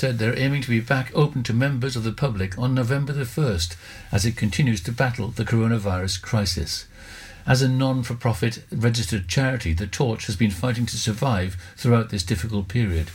said they're aiming to be back open to members of the public on November the 1st as it continues to battle the coronavirus crisis. As a non for profit registered charity, The Torch has been fighting to survive throughout this difficult period.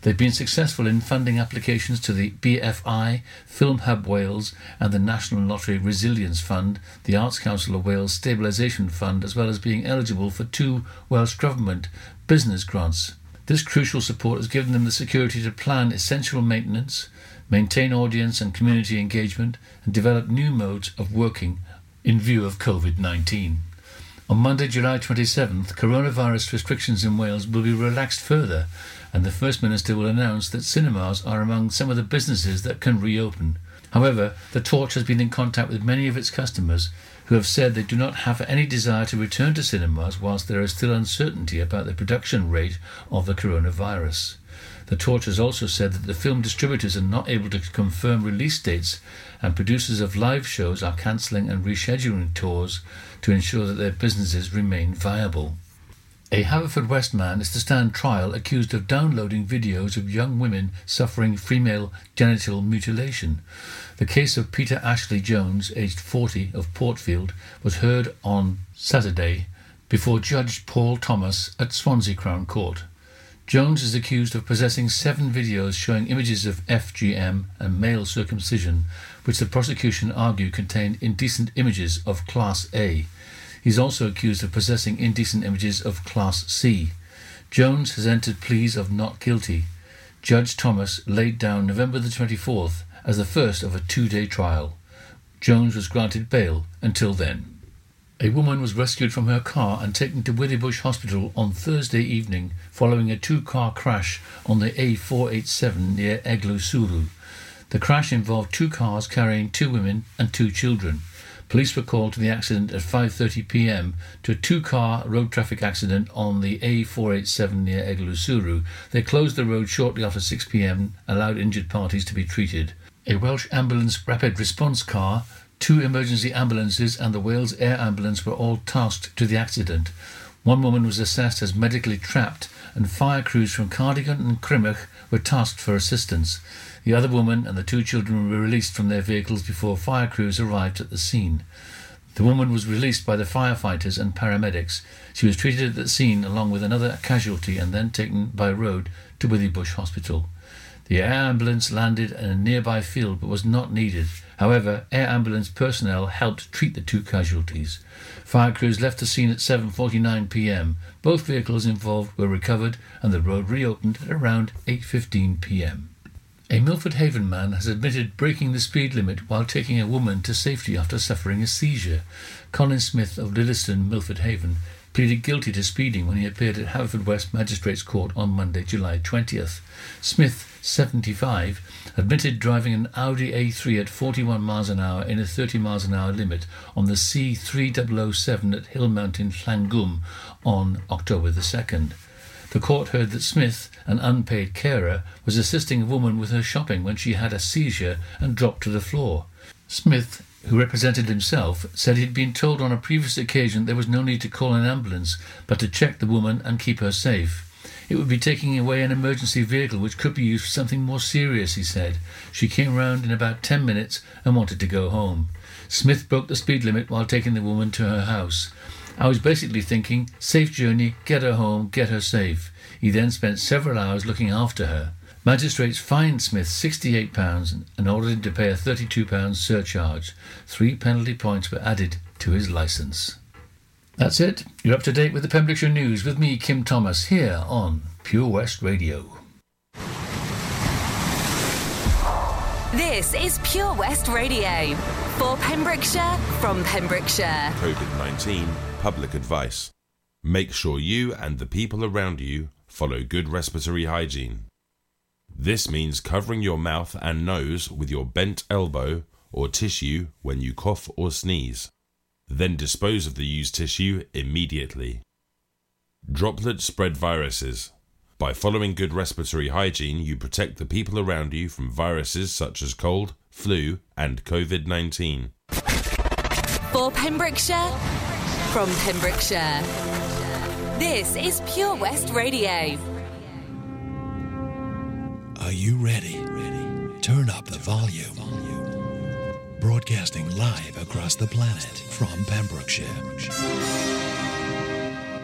They've been successful in funding applications to the BFI, Film Hub Wales, and the National Lottery Resilience Fund, the Arts Council of Wales Stabilisation Fund, as well as being eligible for two Welsh Government business grants. This crucial support has given them the security to plan essential maintenance, maintain audience and community engagement, and develop new modes of working in view of COVID 19. On Monday, July 27th, coronavirus restrictions in Wales will be relaxed further and the First Minister will announce that cinemas are among some of the businesses that can reopen. However, the Torch has been in contact with many of its customers who have said they do not have any desire to return to cinemas whilst there is still uncertainty about the production rate of the coronavirus. The Torch has also said that the film distributors are not able to confirm release dates, and producers of live shows are cancelling and rescheduling tours to ensure that their businesses remain viable. A Haverfordwest man is to stand trial accused of downloading videos of young women suffering female genital mutilation. The case of Peter Ashley Jones, aged 40, of Portfield, was heard on Saturday before Judge Paul Thomas at Swansea Crown Court. Jones is accused of possessing seven videos showing images of FGM and male circumcision, which the prosecution argue contained indecent images of Class A. He's also accused of possessing indecent images of Class C. Jones has entered pleas of not guilty. Judge Thomas laid down November the 24th as the first of a two day trial. Jones was granted bail until then. A woman was rescued from her car and taken to Withybush Hospital on Thursday evening following a two car crash on the A487 near Eglwyswrw. The crash involved two cars carrying two women and two children. Police were called to the accident at 5:30 p.m. to a two-car road traffic accident on the A487 near Eglwyswrw. They closed the road shortly after 6 p.m. and allowed injured parties to be treated. A Welsh ambulance rapid response car, two emergency ambulances and the Wales Air Ambulance were all tasked to the accident. One woman was assessed as medically trapped and fire crews from Cardigan and Crymych were tasked for assistance. The other woman and the two children were released from their vehicles before fire crews arrived at the scene. The woman was released by the firefighters and paramedics. She was treated at the scene along with another casualty and then taken by road to Withybush Hospital. The air ambulance landed in a nearby field but was not needed. However, air ambulance personnel helped treat the two casualties. Fire crews left the scene at 7:49 p.m. Both vehicles involved were recovered and the road reopened at around 8:15 p.m. A Milford Haven man has admitted breaking the speed limit while taking a woman to safety after suffering a seizure. Colin Smith of Liddeston, Milford Haven, pleaded guilty to speeding when he appeared at Haverfordwest Magistrates Court on Monday, July 20th. Smith, 75, admitted driving an Audi A3 at 41 miles an hour in a 30 miles an hour limit on the C3007 at Hillmount in Llangwm on October the 2nd. The court heard that Smith, an unpaid carer, was assisting a woman with her shopping when she had a seizure and dropped to the floor. Smith, who represented himself, said he'd been told on a previous occasion there was no need to call an ambulance, but to check the woman and keep her safe. It would be taking away an emergency vehicle which could be used for something more serious, he said. She came round in about ten minutes and wanted to go home. Smith broke the speed limit while taking the woman to her house. I was basically thinking, safe journey, get her home, get her safe. He then spent several hours looking after her. Magistrates fined Smith £68 and ordered him to pay a £32 surcharge. Three penalty points were added to his licence. That's it. You're up to date with the Pembrokeshire News with me, Kim Thomas, here on Pure West Radio. This is Pure West Radio for Pembrokeshire from Pembrokeshire. COVID 19 public advice. Make sure you and the people around you follow good respiratory hygiene. This means covering your mouth and nose with your bent elbow or tissue when you cough or sneeze. Then dispose of the used tissue immediately. Droplets spread viruses. By following good respiratory hygiene, you protect the people around you from viruses such as cold, flu, and COVID 19. For Pembrokeshire, from Pembrokeshire, this is Pure West Radio. Are you ready? Turn up the volume. Broadcasting live across the planet from Pembrokeshire.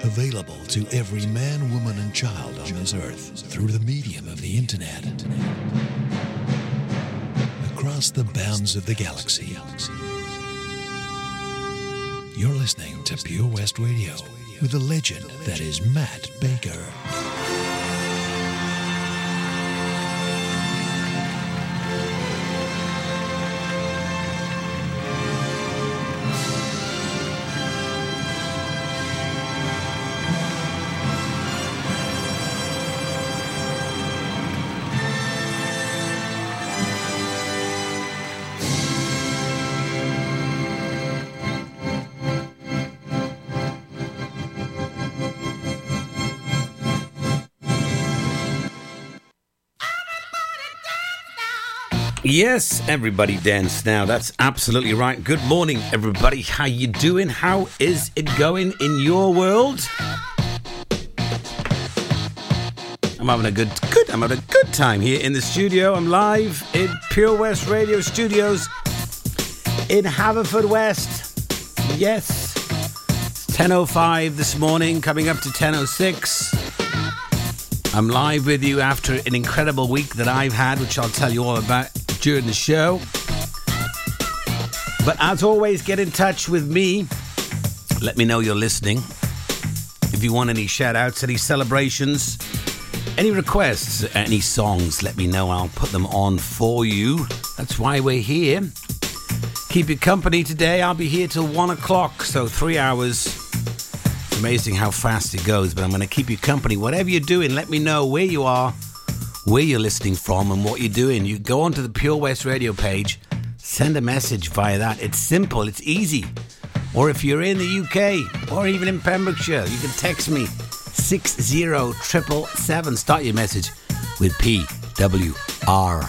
Available to every man, woman, and child on this earth through the medium of the internet. Across the bounds of the galaxy. You're listening to Pure West Radio with the legend that is Matt Baker. Yes, everybody dance now. That's absolutely right. Good morning, everybody. How you doing? How is it going in your world? I'm having a good, good. I'm having a good time here in the studio. I'm live in Pure West Radio Studios in Haverfordwest. Yes, it's 10:05 this morning, coming up to 10:06. I'm live with you after an incredible week that I've had, which I'll tell you all about during the show. But as always, get in touch with me. Let me know you're listening. If you want any shout outs, any celebrations, any requests, any songs, let me know. I'll put them on for you. That's why we're here. Keep you company today. I'll be here till one o'clock, so three hours. Amazing how fast it goes, but I'm going to keep you company. Whatever you're doing, let me know where you are where you're listening from and what you're doing. You go onto the Pure West Radio page, send a message via that. It's simple, it's easy. Or if you're in the UK or even in Pembrokeshire, you can text me 60777. Start your message with PWR.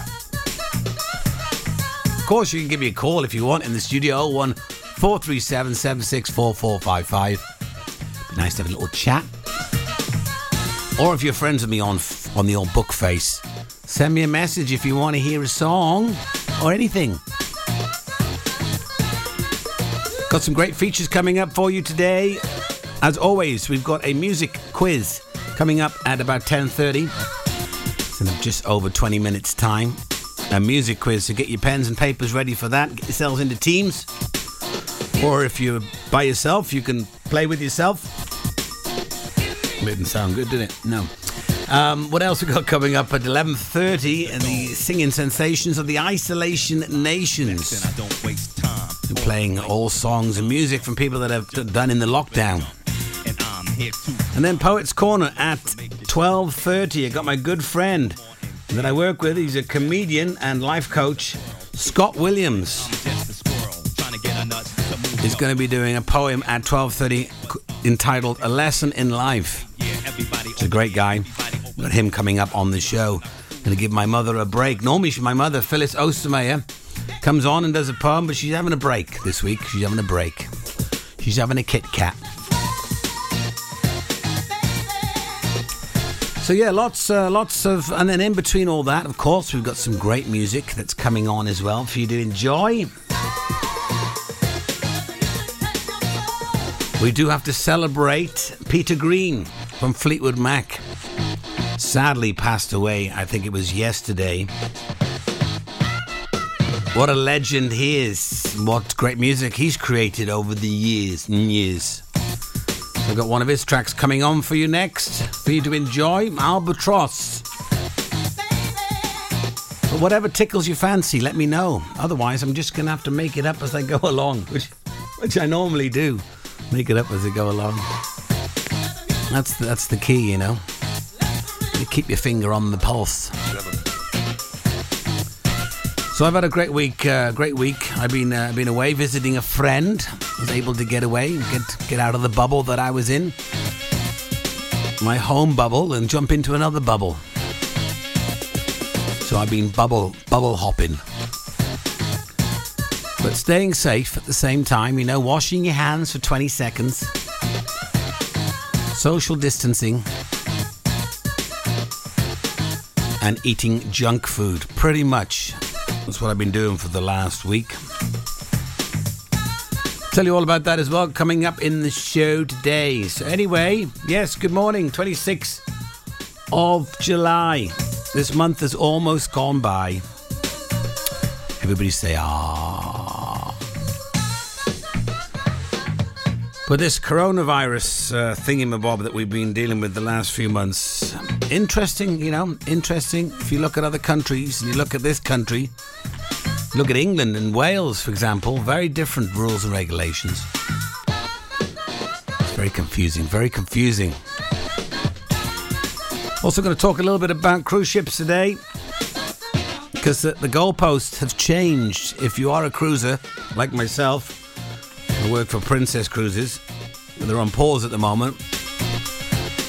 Of course, you can give me a call if you want in the studio 01 437 764455. Nice to have a little chat. Or if you're friends with me on on the old book face, send me a message if you want to hear a song or anything. Got some great features coming up for you today. As always, we've got a music quiz coming up at about 10:30. It's in just over 20 minutes time. A music quiz, so get your pens and papers ready for that. Get yourselves into teams. Or if you're by yourself, you can play with yourself didn't sound good, did it? No. Um, what else we got coming up at 11.30 and the singing sensations of the Isolation Nations. We're playing all songs and music from people that have done in the lockdown. And then Poets Corner at 12.30. I got my good friend that I work with. He's a comedian and life coach, Scott Williams. He's going to be doing a poem at 12.30 entitled A Lesson in Life. He's a great guy. Got him coming up on the show. To give my mother a break. Normally, my mother, Phyllis Ostermeyer, comes on and does a poem, but she's having a break this week. She's having a break. She's having a Kit Kat. So yeah, lots, uh, lots of, and then in between all that, of course, we've got some great music that's coming on as well for you to enjoy. We do have to celebrate Peter Green from Fleetwood Mac. Sadly passed away, I think it was yesterday. What a legend he is. What great music he's created over the years and years. I've got one of his tracks coming on for you next, for you to enjoy Albatross. But whatever tickles your fancy, let me know. Otherwise, I'm just going to have to make it up as I go along, which, which I normally do make it up as I go along. That's the, that's the key, you know. You keep your finger on the pulse. So I've had a great week. Uh, great week. I've been uh, been away visiting a friend. Was able to get away, get get out of the bubble that I was in, my home bubble, and jump into another bubble. So I've been bubble bubble hopping but staying safe at the same time, you know, washing your hands for 20 seconds, social distancing. and eating junk food. Pretty much. That's what I've been doing for the last week. Tell you all about that as well coming up in the show today. So, anyway, yes, good morning, 26th of July. This month has almost gone by. Everybody say, ah. But this coronavirus uh, thingamabob that we've been dealing with the last few months, interesting, you know, interesting. If you look at other countries and you look at this country, look at England and Wales, for example, very different rules and regulations. It's very confusing, very confusing. Also, going to talk a little bit about cruise ships today because the, the goalposts have changed. If you are a cruiser like myself, I work for Princess Cruises. They're on pause at the moment.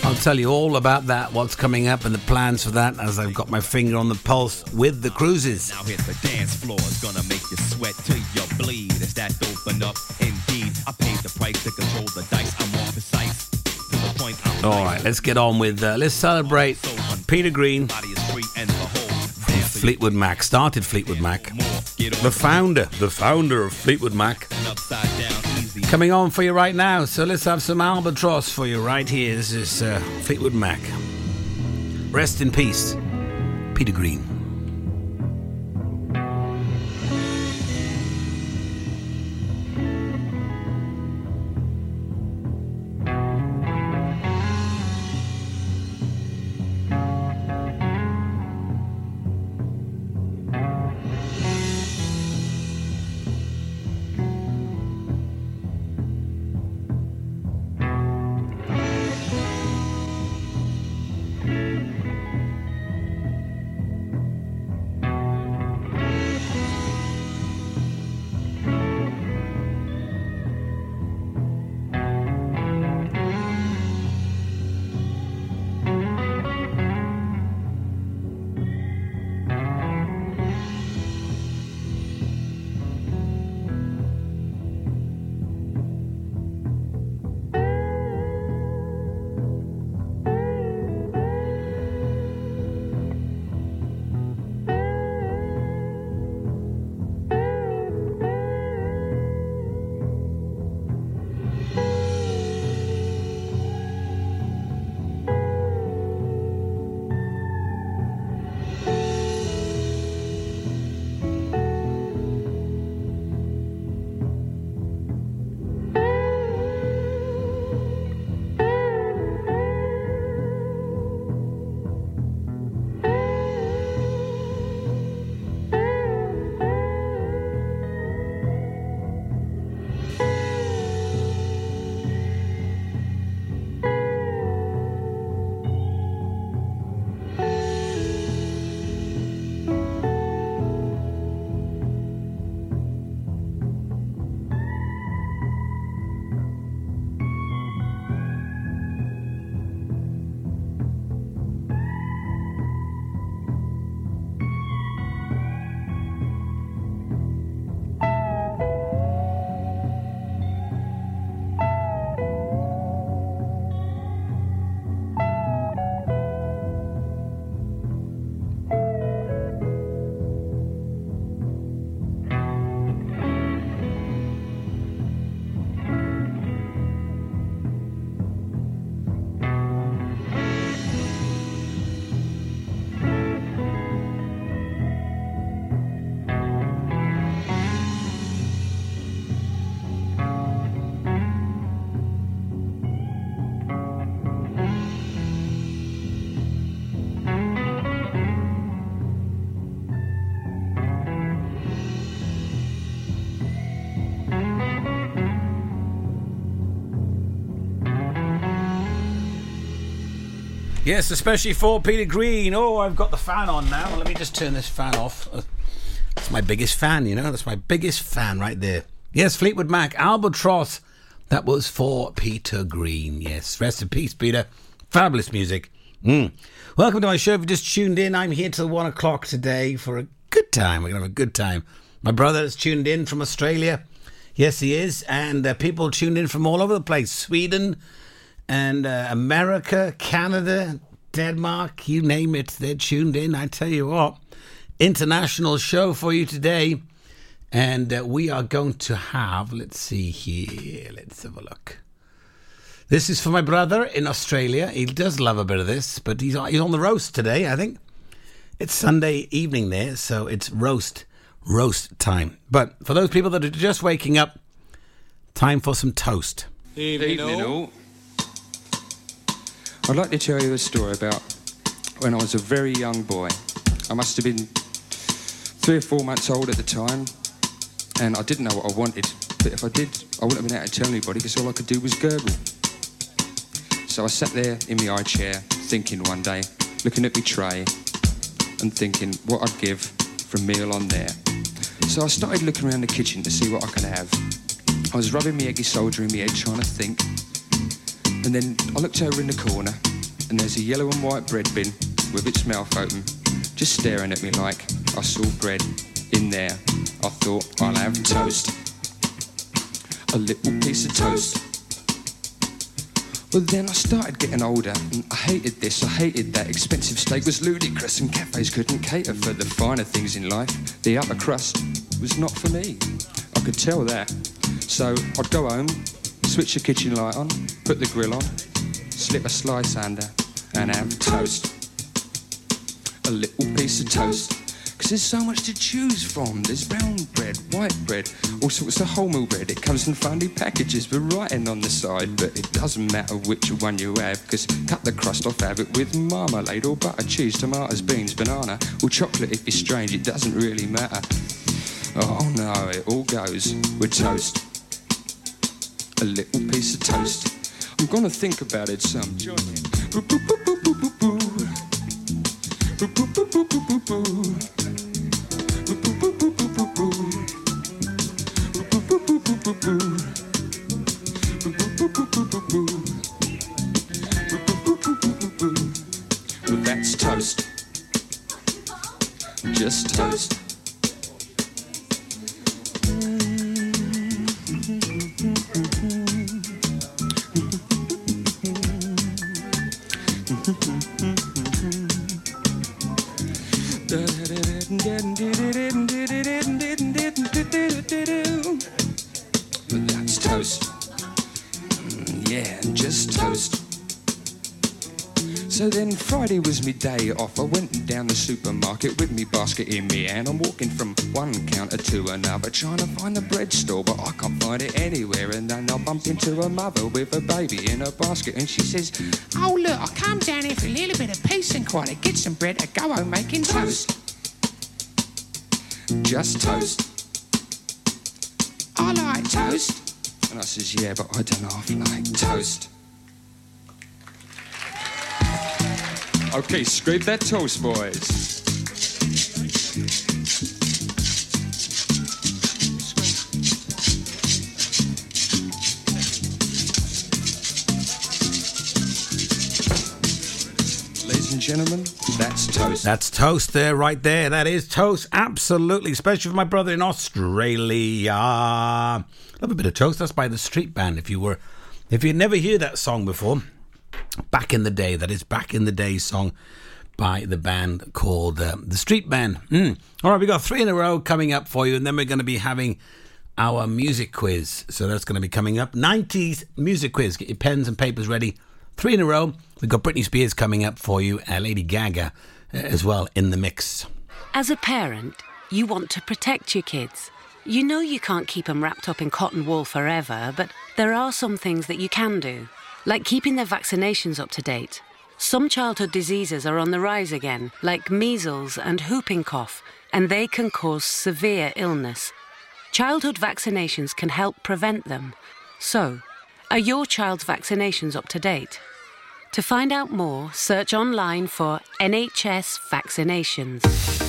I'll tell you all about that, what's coming up, and the plans for that as I've got my finger on the pulse with the cruises. Now hit the dance floor, it's gonna make you sweat till you bleed. Is that open up? Indeed, I paid the price to control the dice. I'm more precise. To the point I'm All right, let's get on with. Uh, let's celebrate Peter Green Body is free and behold. from Fleetwood Mac. Started Fleetwood Mac. More, get on The founder, the founder of Fleetwood Mac. Coming on for you right now. So let's have some albatross for you right here. This is uh, Fleetwood Mac. Rest in peace, Peter Green. Yes, especially for Peter Green. Oh, I've got the fan on now. Let me just turn this fan off. Uh, That's my biggest fan, you know. That's my biggest fan right there. Yes, Fleetwood Mac, Albatross. That was for Peter Green. Yes, rest in peace, Peter. Fabulous music. Mm. Welcome to my show. If you just tuned in, I'm here till one o'clock today for a good time. We're gonna have a good time. My brother is tuned in from Australia. Yes, he is, and uh, people tuned in from all over the place: Sweden and uh, America, Canada, Denmark, you name it, they're tuned in. I tell you what, international show for you today. And uh, we are going to have, let's see here, let's have a look. This is for my brother in Australia. He does love a bit of this, but he's on, he's on the roast today, I think. It's Sunday evening there, so it's roast, roast time. But for those people that are just waking up, time for some toast. Evening, all. I'd like to tell you a story about when I was a very young boy. I must have been three or four months old at the time, and I didn't know what I wanted. But if I did, I wouldn't have been able to tell anybody because all I could do was gurgle. So I sat there in my high chair, thinking one day, looking at my tray, and thinking what I'd give for a meal on there. So I started looking around the kitchen to see what I could have. I was rubbing my eggy soldier in my head, trying to think. And then I looked over in the corner, and there's a yellow and white bread bin with its mouth open, just staring at me like I saw bread in there. I thought I'll have toast, a little piece of toast. Well, then I started getting older, and I hated this, I hated that. Expensive steak was ludicrous, and cafes couldn't cater for the finer things in life. The upper crust was not for me. I could tell that. So I'd go home, switch the kitchen light on, put the grill on, slip a slice under, and have toast. A little piece of toast. Cause there's so much to choose from. There's brown bread, white bread, all sorts of wholemeal bread. It comes in funny packages with writing on the side, but it doesn't matter which one you have. Cause cut the crust off, have it with marmalade or butter, cheese, tomatoes, beans, banana, or chocolate if it's strange. It doesn't really matter. Oh no, it all goes with toast. A little piece of toast. I'm gonna think about it some. Day off. I went down the supermarket with me basket in me hand. I'm walking from one counter to another, trying to find the bread store, but I can't find it anywhere. And then I bump into a mother with a baby in a basket, and she says, Oh, look, I come down here for a little bit of peace and quiet to get some bread to go home making toast. "Just toast." I like toast. And I says, "Yeah, but I don't half like toast." Okay, scrape that toast, boys. Ladies and gentlemen, that's toast. That's toast there, right there. That is toast. Absolutely. Especially for my brother in Australia. Love a bit of toast. That's by the Street Band. If you were, if you never hear that song before, back in the day, that is back in the day song by the band called uh, the Street Band. Mm. All right, we got three in a row coming up for you, and then we're going to be having our music quiz. So that's going to be coming up. 90s music quiz. Get your pens and papers ready. Three in a row. We've got Britney Spears coming up for you, and Lady Gaga uh, as well in the mix. As a parent, you want to protect your kids. You know you can't keep them wrapped up in cotton wool forever, but there are some things that you can do, like keeping their vaccinations up to date. Some childhood diseases are on the rise again, like measles and whooping cough, and they can cause severe illness. Childhood vaccinations can help prevent them. So, are your child's vaccinations up to date? To find out more, search online for NHS vaccinations.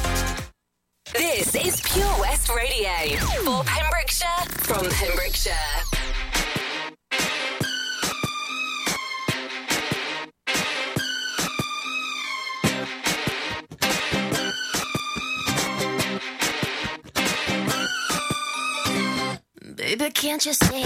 This is Pure West Radio for Pembrokeshire from Pembrokeshire. Baby, can't you see?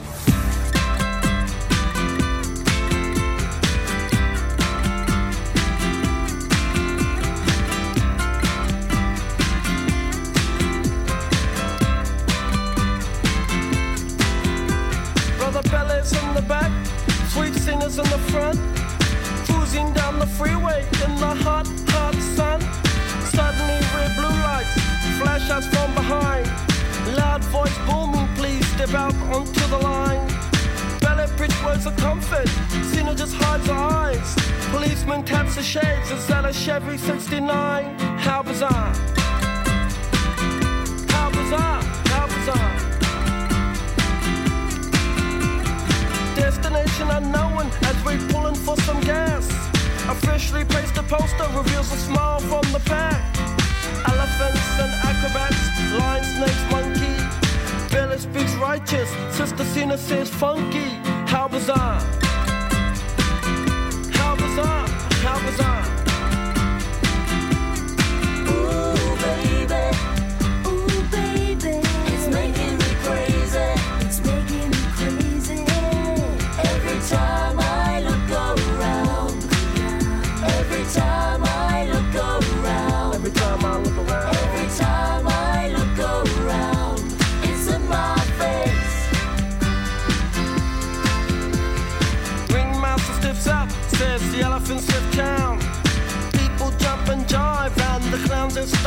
the reveals a smile from the pack. Elephants and acrobats, lion, snakes, monkey. Village speaks righteous, Sister Zina says funky. How bizarre! How bizarre! How bizarre!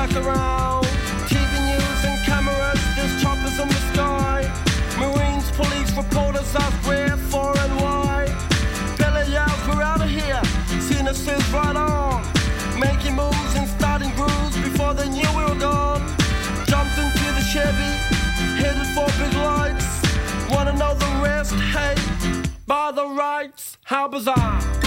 Stuck around. TV news and cameras, there's choppers in the sky. Marines, police, reporters ask where, for, and why. Billy yells, we're out of here. Zina says right on. Making moves and starting grooves before they knew we were gone. Jumped into the Chevy, headed for big lights. Wanna know the rest? Hey, by the rights, how bizarre.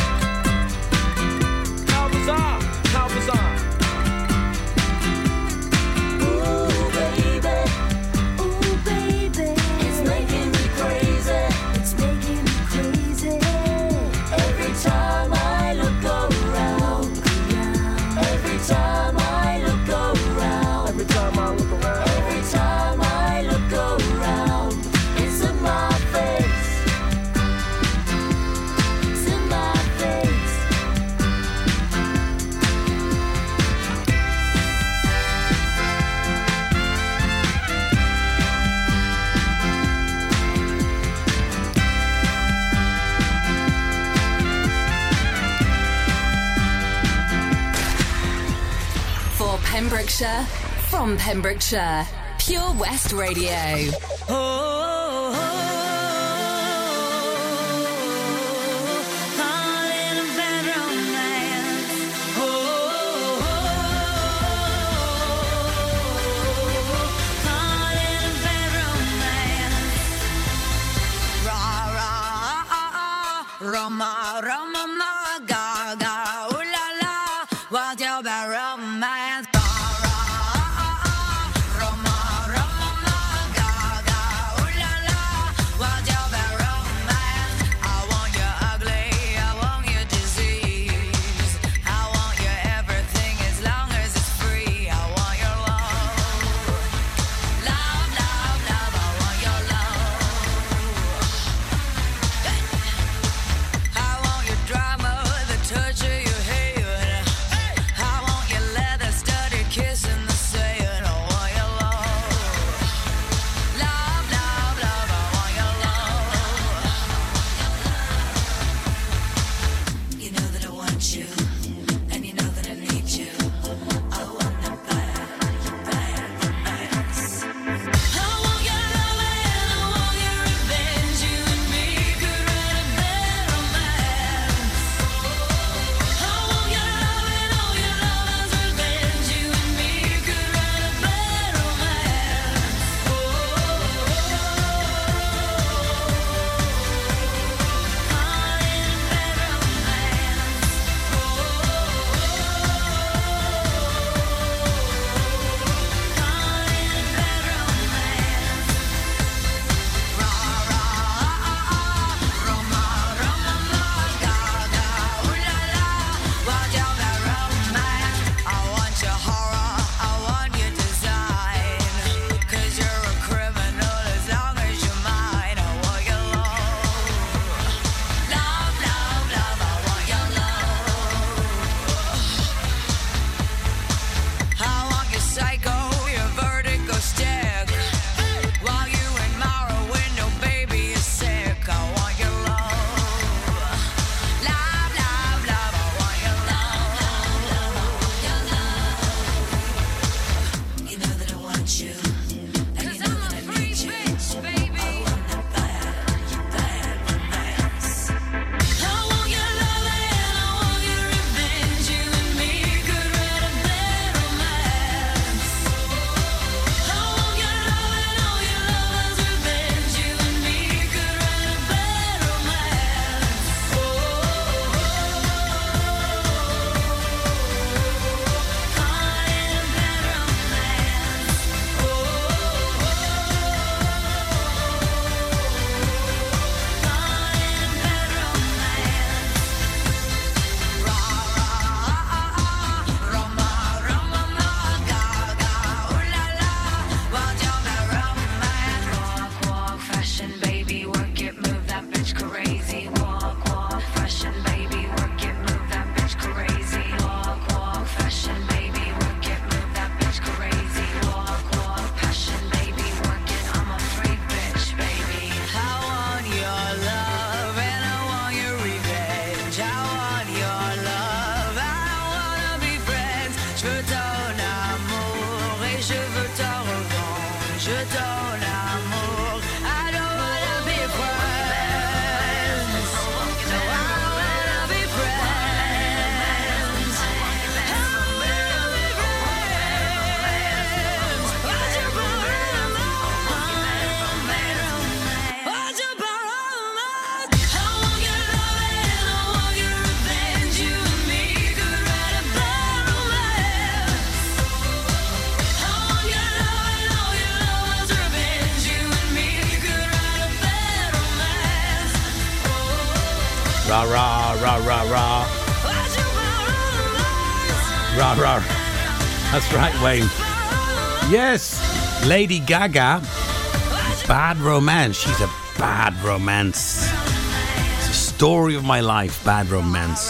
Pembrokeshire, from Pembrokeshire, Pure West Radio. Roma, That's right, Wayne. Yes, Lady Gaga. Bad romance. She's a bad romance. It's the story of my life, bad romance.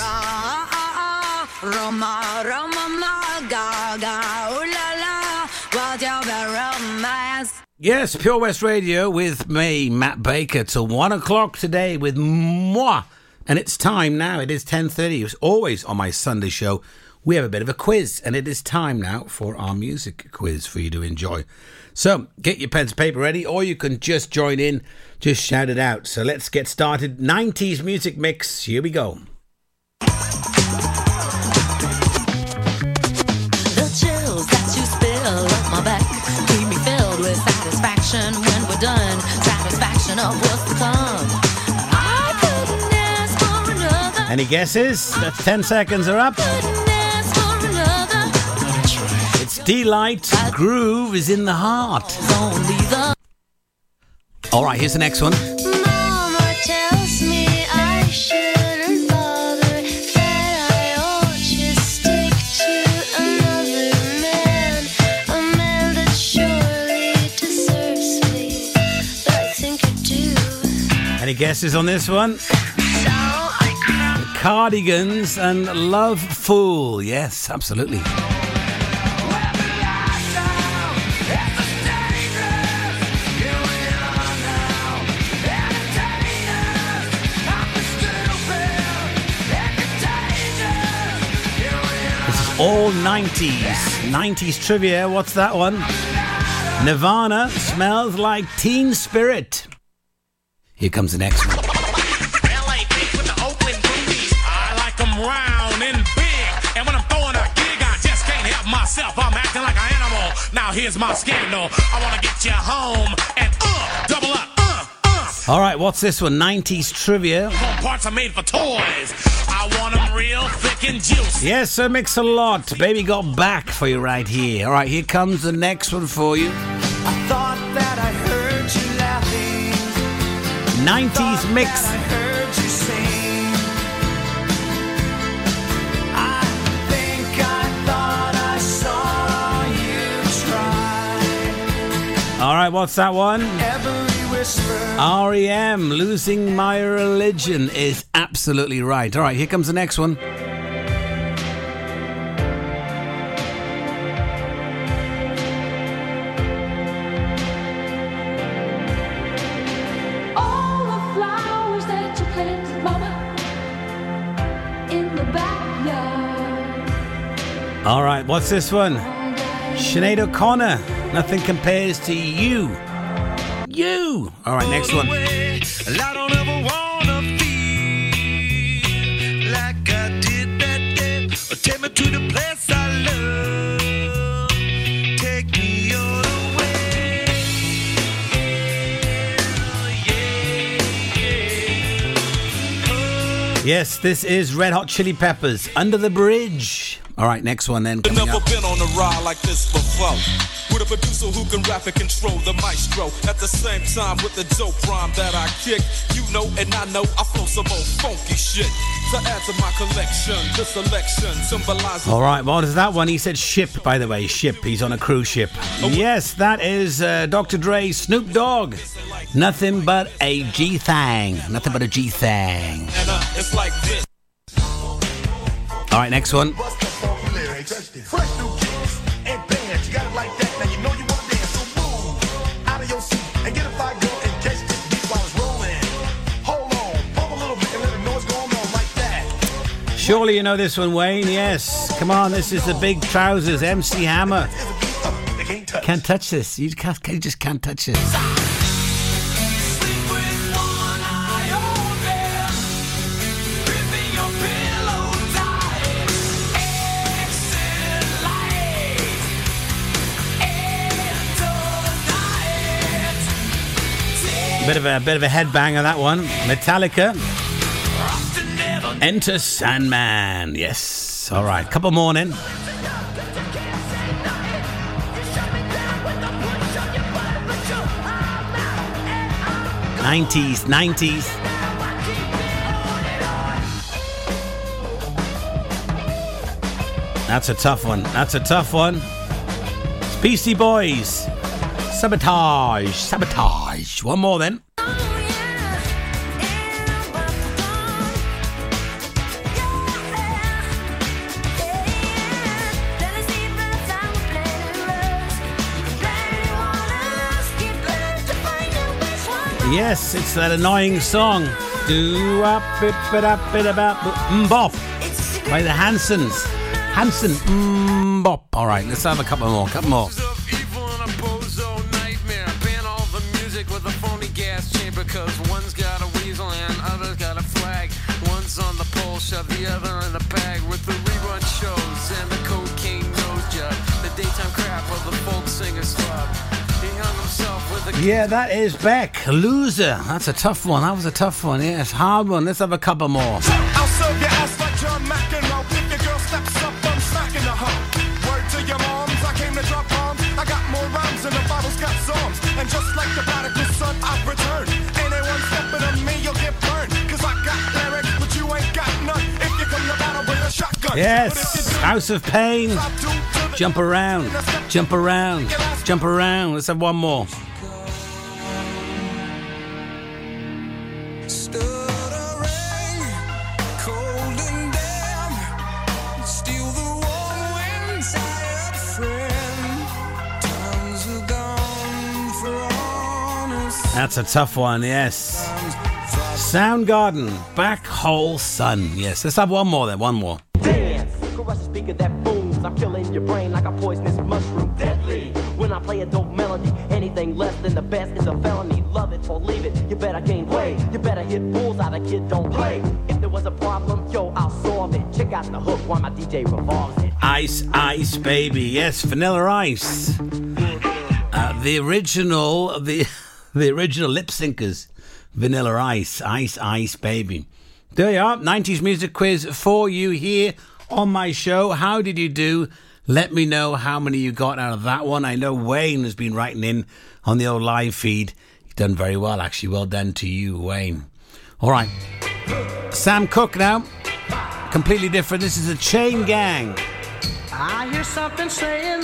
Roma, Roma, ma, ga, ga, ooh la la, what's romance? Yes, Pure West Radio with me, Matt Baker, till one o'clock today with moi. And it's time now. It is ten thirty. It's always on my Sunday show. We have a bit of a quiz, and it is time now for our music quiz for you to enjoy. So get your pens and paper ready, or you can just join in, just shout it out. So let's get started. 90s music mix. Here we go. The chills that you spill up my back keep me filled with satisfaction when we're done. Satisfaction of what's to come. I couldn't ask for another. Any guesses? That's 10 seconds are up. Deee-Lite. Groove is in the heart. All right, here's the next one. mama tells me I shouldn't bother. That I ought to stick to another man, a man that surely deserves me. But I think I do. Any guesses on this one? So Cardigans and Love Fool. Yes, absolutely. All 90s. 90s trivia. What's that one? Nirvana smells like Teen Spirit. Here comes the next one. LA big with the Oakland booties. I like 'em round and big. And when I'm throwing a gig, I just can't help myself. I'm acting like an animal. Now here's my scandal. I wanna get you home and uh, double up. Uh, uh. All right, what's this one? 90s trivia. Parts are made for toys. I want 'em real thick and juicy. Yes, Sir Mix-a-Lot. Baby got back for you right here. All right, here comes the next one for you. I Thought that I heard you laughing. 90s mix. I heard you sing. I think I thought I saw you try. All right, what's that one? Every whisper. REM, Losing My Religion is absolutely right. All right, here comes the next one. All the flowers that you planted, Mama, in the backyard. All right, what's this one? Sinead O'Connor, Nothing Compares to You. You. All right, next one. I don't ever wanna feel like I did that day. Take me to the place I love. Take me all the way. Yes, this is Red Hot Chili Peppers, Under the Bridge. All right, next one then. Never up. been on a ride like this before. With a producer who can rap and control the maestro. At the same time, with the dope rhyme that I kick. You know, and I know I flow some old funky shit. To add to my collection, this selection symbolizes. All right, what is that one? He said ship, by the way, ship. He's on a cruise ship. Yes, that is uh, Dr. Dre, Snoop Dogg. Nothing but a G thang. Nothing but a G thang. Uh, it's like this. All right, next one. Fresh new kicks and bands. You got it like that. Now you know you want to dance. So move out of your seat and get a girl and catch this beat while it's rolling. Hold on, pump a little bit and let them know what's going on like that. Surely you know this one, Wayne. Yes. Come on, this is the Big Trousers, MC Hammer. Can't touch this. You, can't, you just can't touch this. Bit of a bit of a headbanger that one. Metallica. Enter Sandman. Yes. All right. Couple morning. Nineties, nineties. That's a tough one. That's a tough one. It's Beastie Boys. Sabotage. Sabotage. One more then. Yes, it's that annoying song. Do up it it up it about mbop mm, by the Hansons. Hanson mm, mbop. All right, let's have a couple more. Couple more. Shove the other in the bag With the rerun shows and the cocaine nose job The daytime crap of the folk singer's club He hung himself with a Yeah, that is Beck. Loser. That's a tough one. That was a tough one. Yes, hard one. Let's have a couple more. Yes, House of Pain. Jump around, jump around, jump around. Let's have one more. Stood a ring, cold and damp. Steal the warm wind, tired friend. Times are gone for honest. That's a tough one, yes. Soundgarden, Black Hole Sun. Yes, let's have one more then, one more. Speaker that booms. I'm killing your brain like a poisonous mushroom. Deadly. When I play a dope melody, anything less than the best is a felony. Love it or leave it. You better gain weight. You better hit bulls out. A kid don't play. If there was a problem, yo, I'll solve it. Check out the hook while my DJ revolves it. Ice Ice Baby. Yes, Vanilla Ice. Uh, the original, the the original lip syncers. Vanilla Ice, Ice Ice Baby. There you are, 90s music quiz for you here on my show. How did you do? Let me know how many you got out of that one. I know Wayne has been writing in on the old live feed. You've done very well, actually. Well done to you, Wayne. All right. Sam Cooke now. Completely different. This is a chain gang. I hear something saying.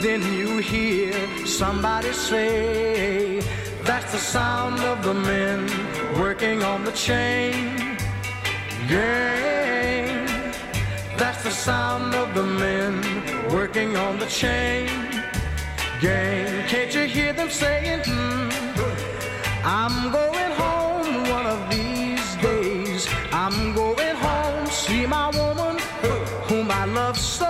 Then you hear somebody say, That's the sound of the men working on the chain gang. That's the sound of the men working on the chain gang. Can't you hear them saying, hmm, I'm going home one of these days. I'm going home, see my woman whom I love so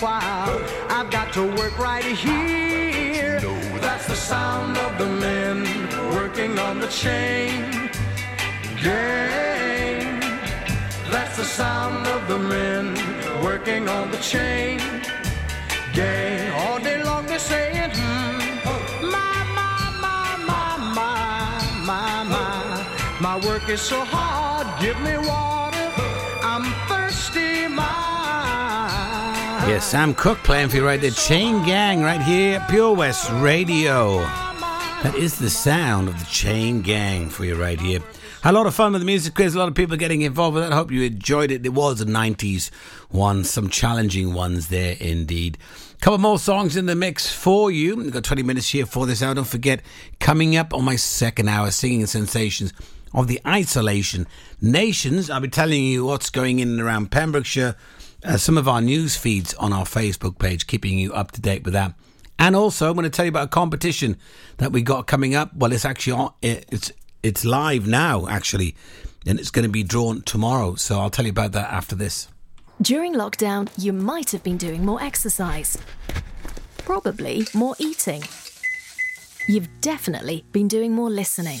meanwhile, I've got to work right here. That's the sound of the men working on the chain gang. That's the sound of the men working on the chain gang. All day long they're saying, hmm, my, my, my, my, my, my, my. My work is so hard, give me water. I'm thirsty, my. Yes, Sam Cooke playing for you right there. Chain Gang right here, at Pure West Radio. That is the sound of the Chain Gang for you right here. Had a lot of fun with the music quiz. A lot of people getting involved with it. I hope you enjoyed it. It was a 90s one. Some challenging ones there indeed. Couple more songs in the mix for you. We've got 20 minutes here for this hour. Don't forget, coming up on my second hour, singing sensations of the Isolation Nations. I'll be telling you what's going in and around Pembrokeshire. Uh, some of our news feeds on our Facebook page, keeping you up to date with that. And also, I'm going to tell you about a competition that we got coming up. Well, it's actually on, it's it's live now, actually, and it's going to be drawn tomorrow. So I'll tell you about that after this. During lockdown, you might have been doing more exercise. Probably more eating. You've definitely been doing more listening.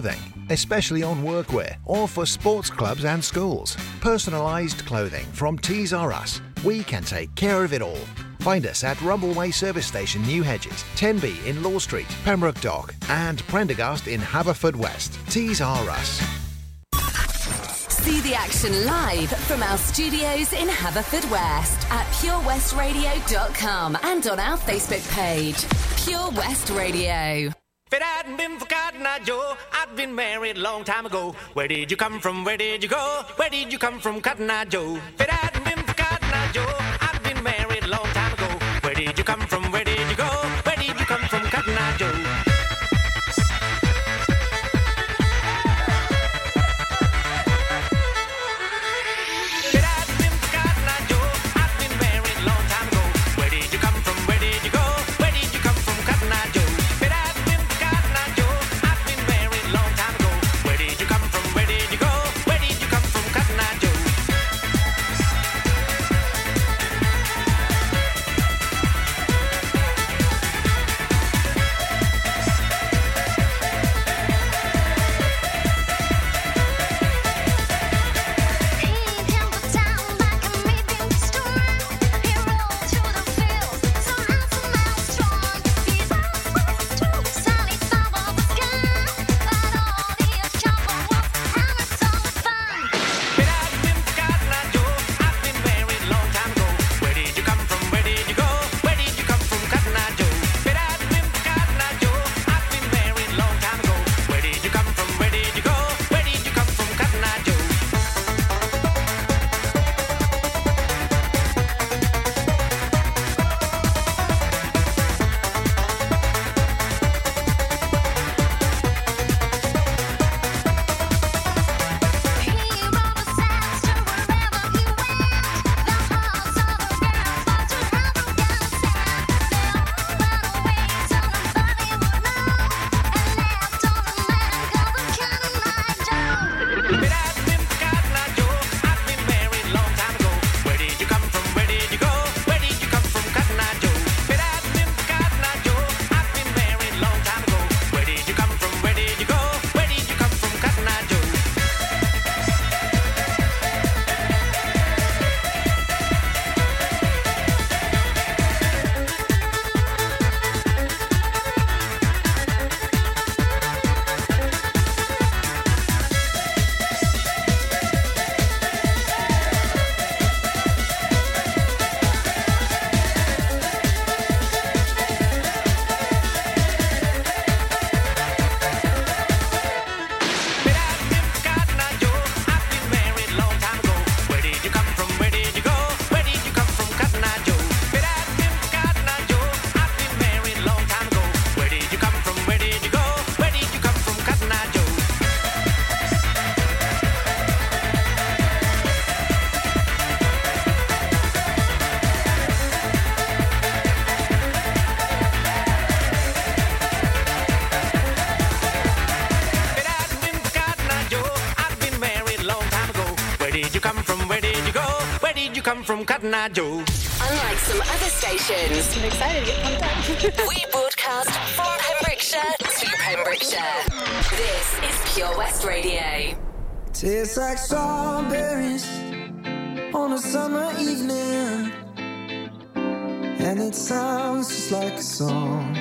especially on workwear or for sports clubs and schools. Personalised clothing from Tees R Us. We can take care of it all. Find us at Rumbleway Service Station, New Hedges, 10B in Law Street, Pembroke Dock, and Prendergast in Haverfordwest. Tees R Us. See the action live from our studios in Haverfordwest at purewestradio.com and on our Facebook page, Pure West Radio. If it hadn't been for Cotton Eye Joe, I'd been married long time ago. Where did you come from? Where did you go? Where did you come from, Cotton Eye Joe? If it hadn't Tastes like strawberries on a summer evening, and it sounds just like a song.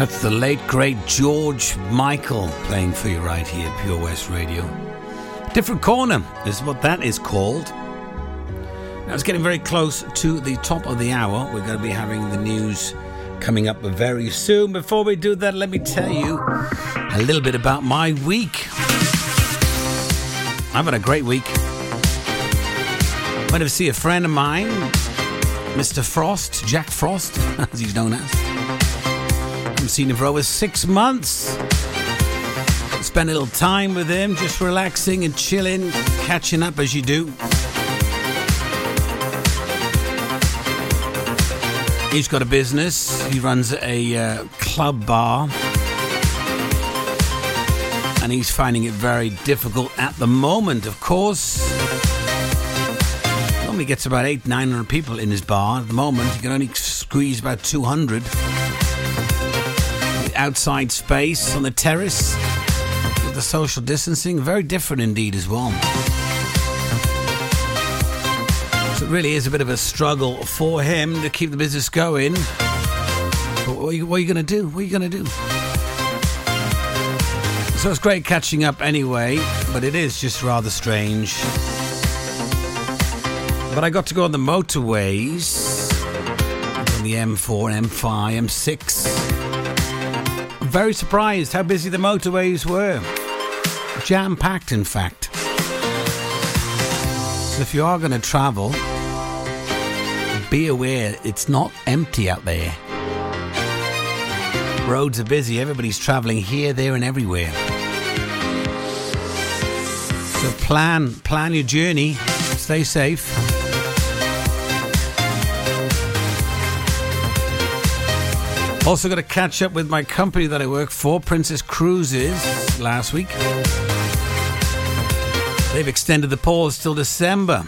That's the late, great George Michael playing for you right here, Pure West Radio. Different Corner is what that is called. Now it's getting very close to the top of the hour. We're going to be having the news coming up very soon. Before we do that, let me tell you a little bit about my week. I've had a great week. I went to see a friend of mine, Mr. Frost, Jack Frost, as he's known as. Seen him for over six months. Spent a little time with him, just relaxing and chilling, catching up as you do. He's got a business. He runs a uh, club bar. And he's finding it very difficult at the moment, of course. Normally gets about eight, nine hundred people in his bar. At the moment, he can only squeeze about 200 outside space on the terrace with the social distancing. Very different indeed as well. So it really is a bit of a struggle for him to keep the business going. But what are you, what are you going to do? What are you going to do? So it's great catching up anyway, but it is just rather strange. But I got to go on the motorways, on the M4, M5, M6. Very surprised how busy the motorways were. Jam packed, in fact. So if you are going to travel, be aware it's not empty out there. Roads are busy, everybody's traveling here, there, and everywhere. So plan plan your journey. Stay safe. Also got to catch up with my company that I work for, Princess Cruises, last week. They've extended the pause till December.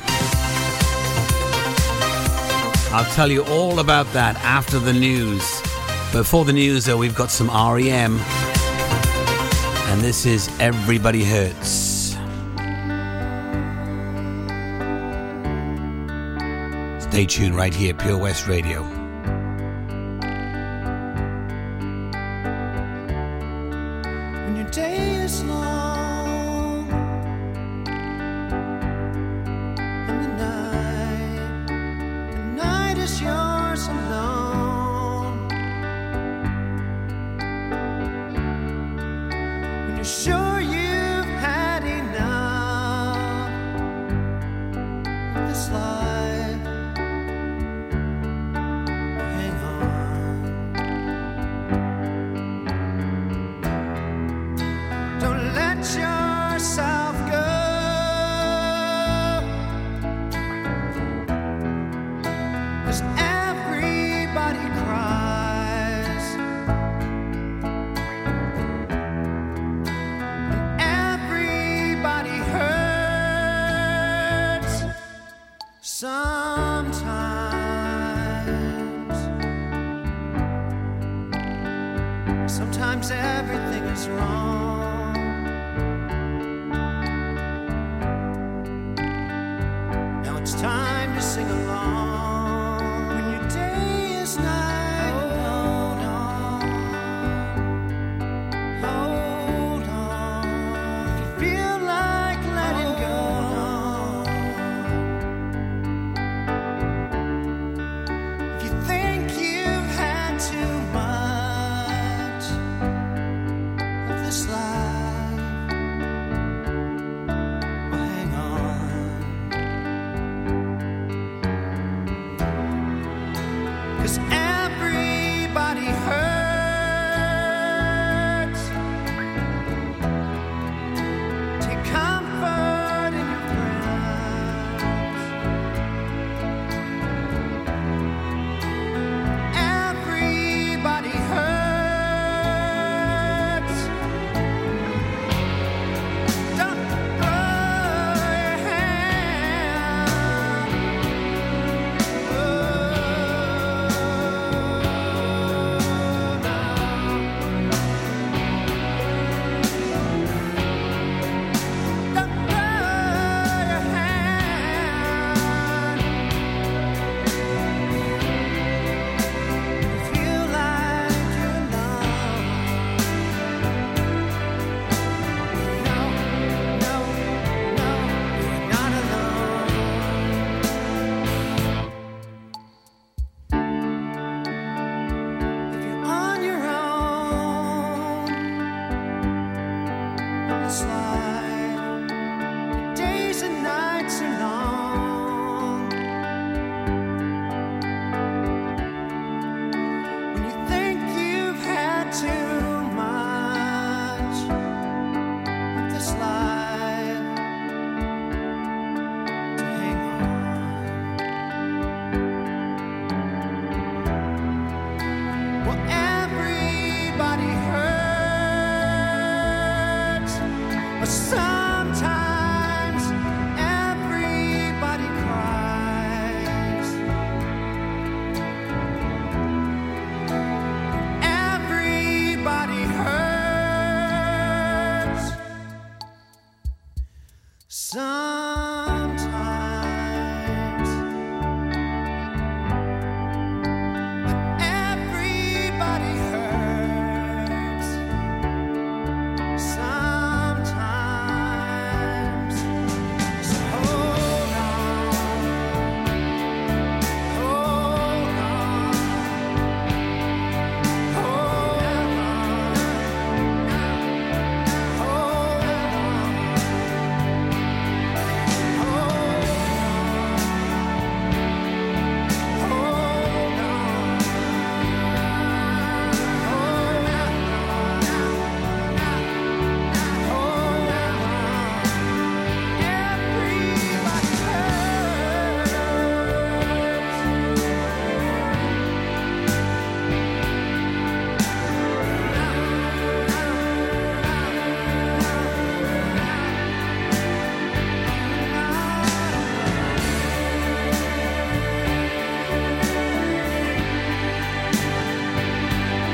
I'll tell you all about that after the news. Before the news, though, we've got some REM. And this is Everybody Hurts. Stay tuned right here, Pure West Radio. Sometimes everything is wrong.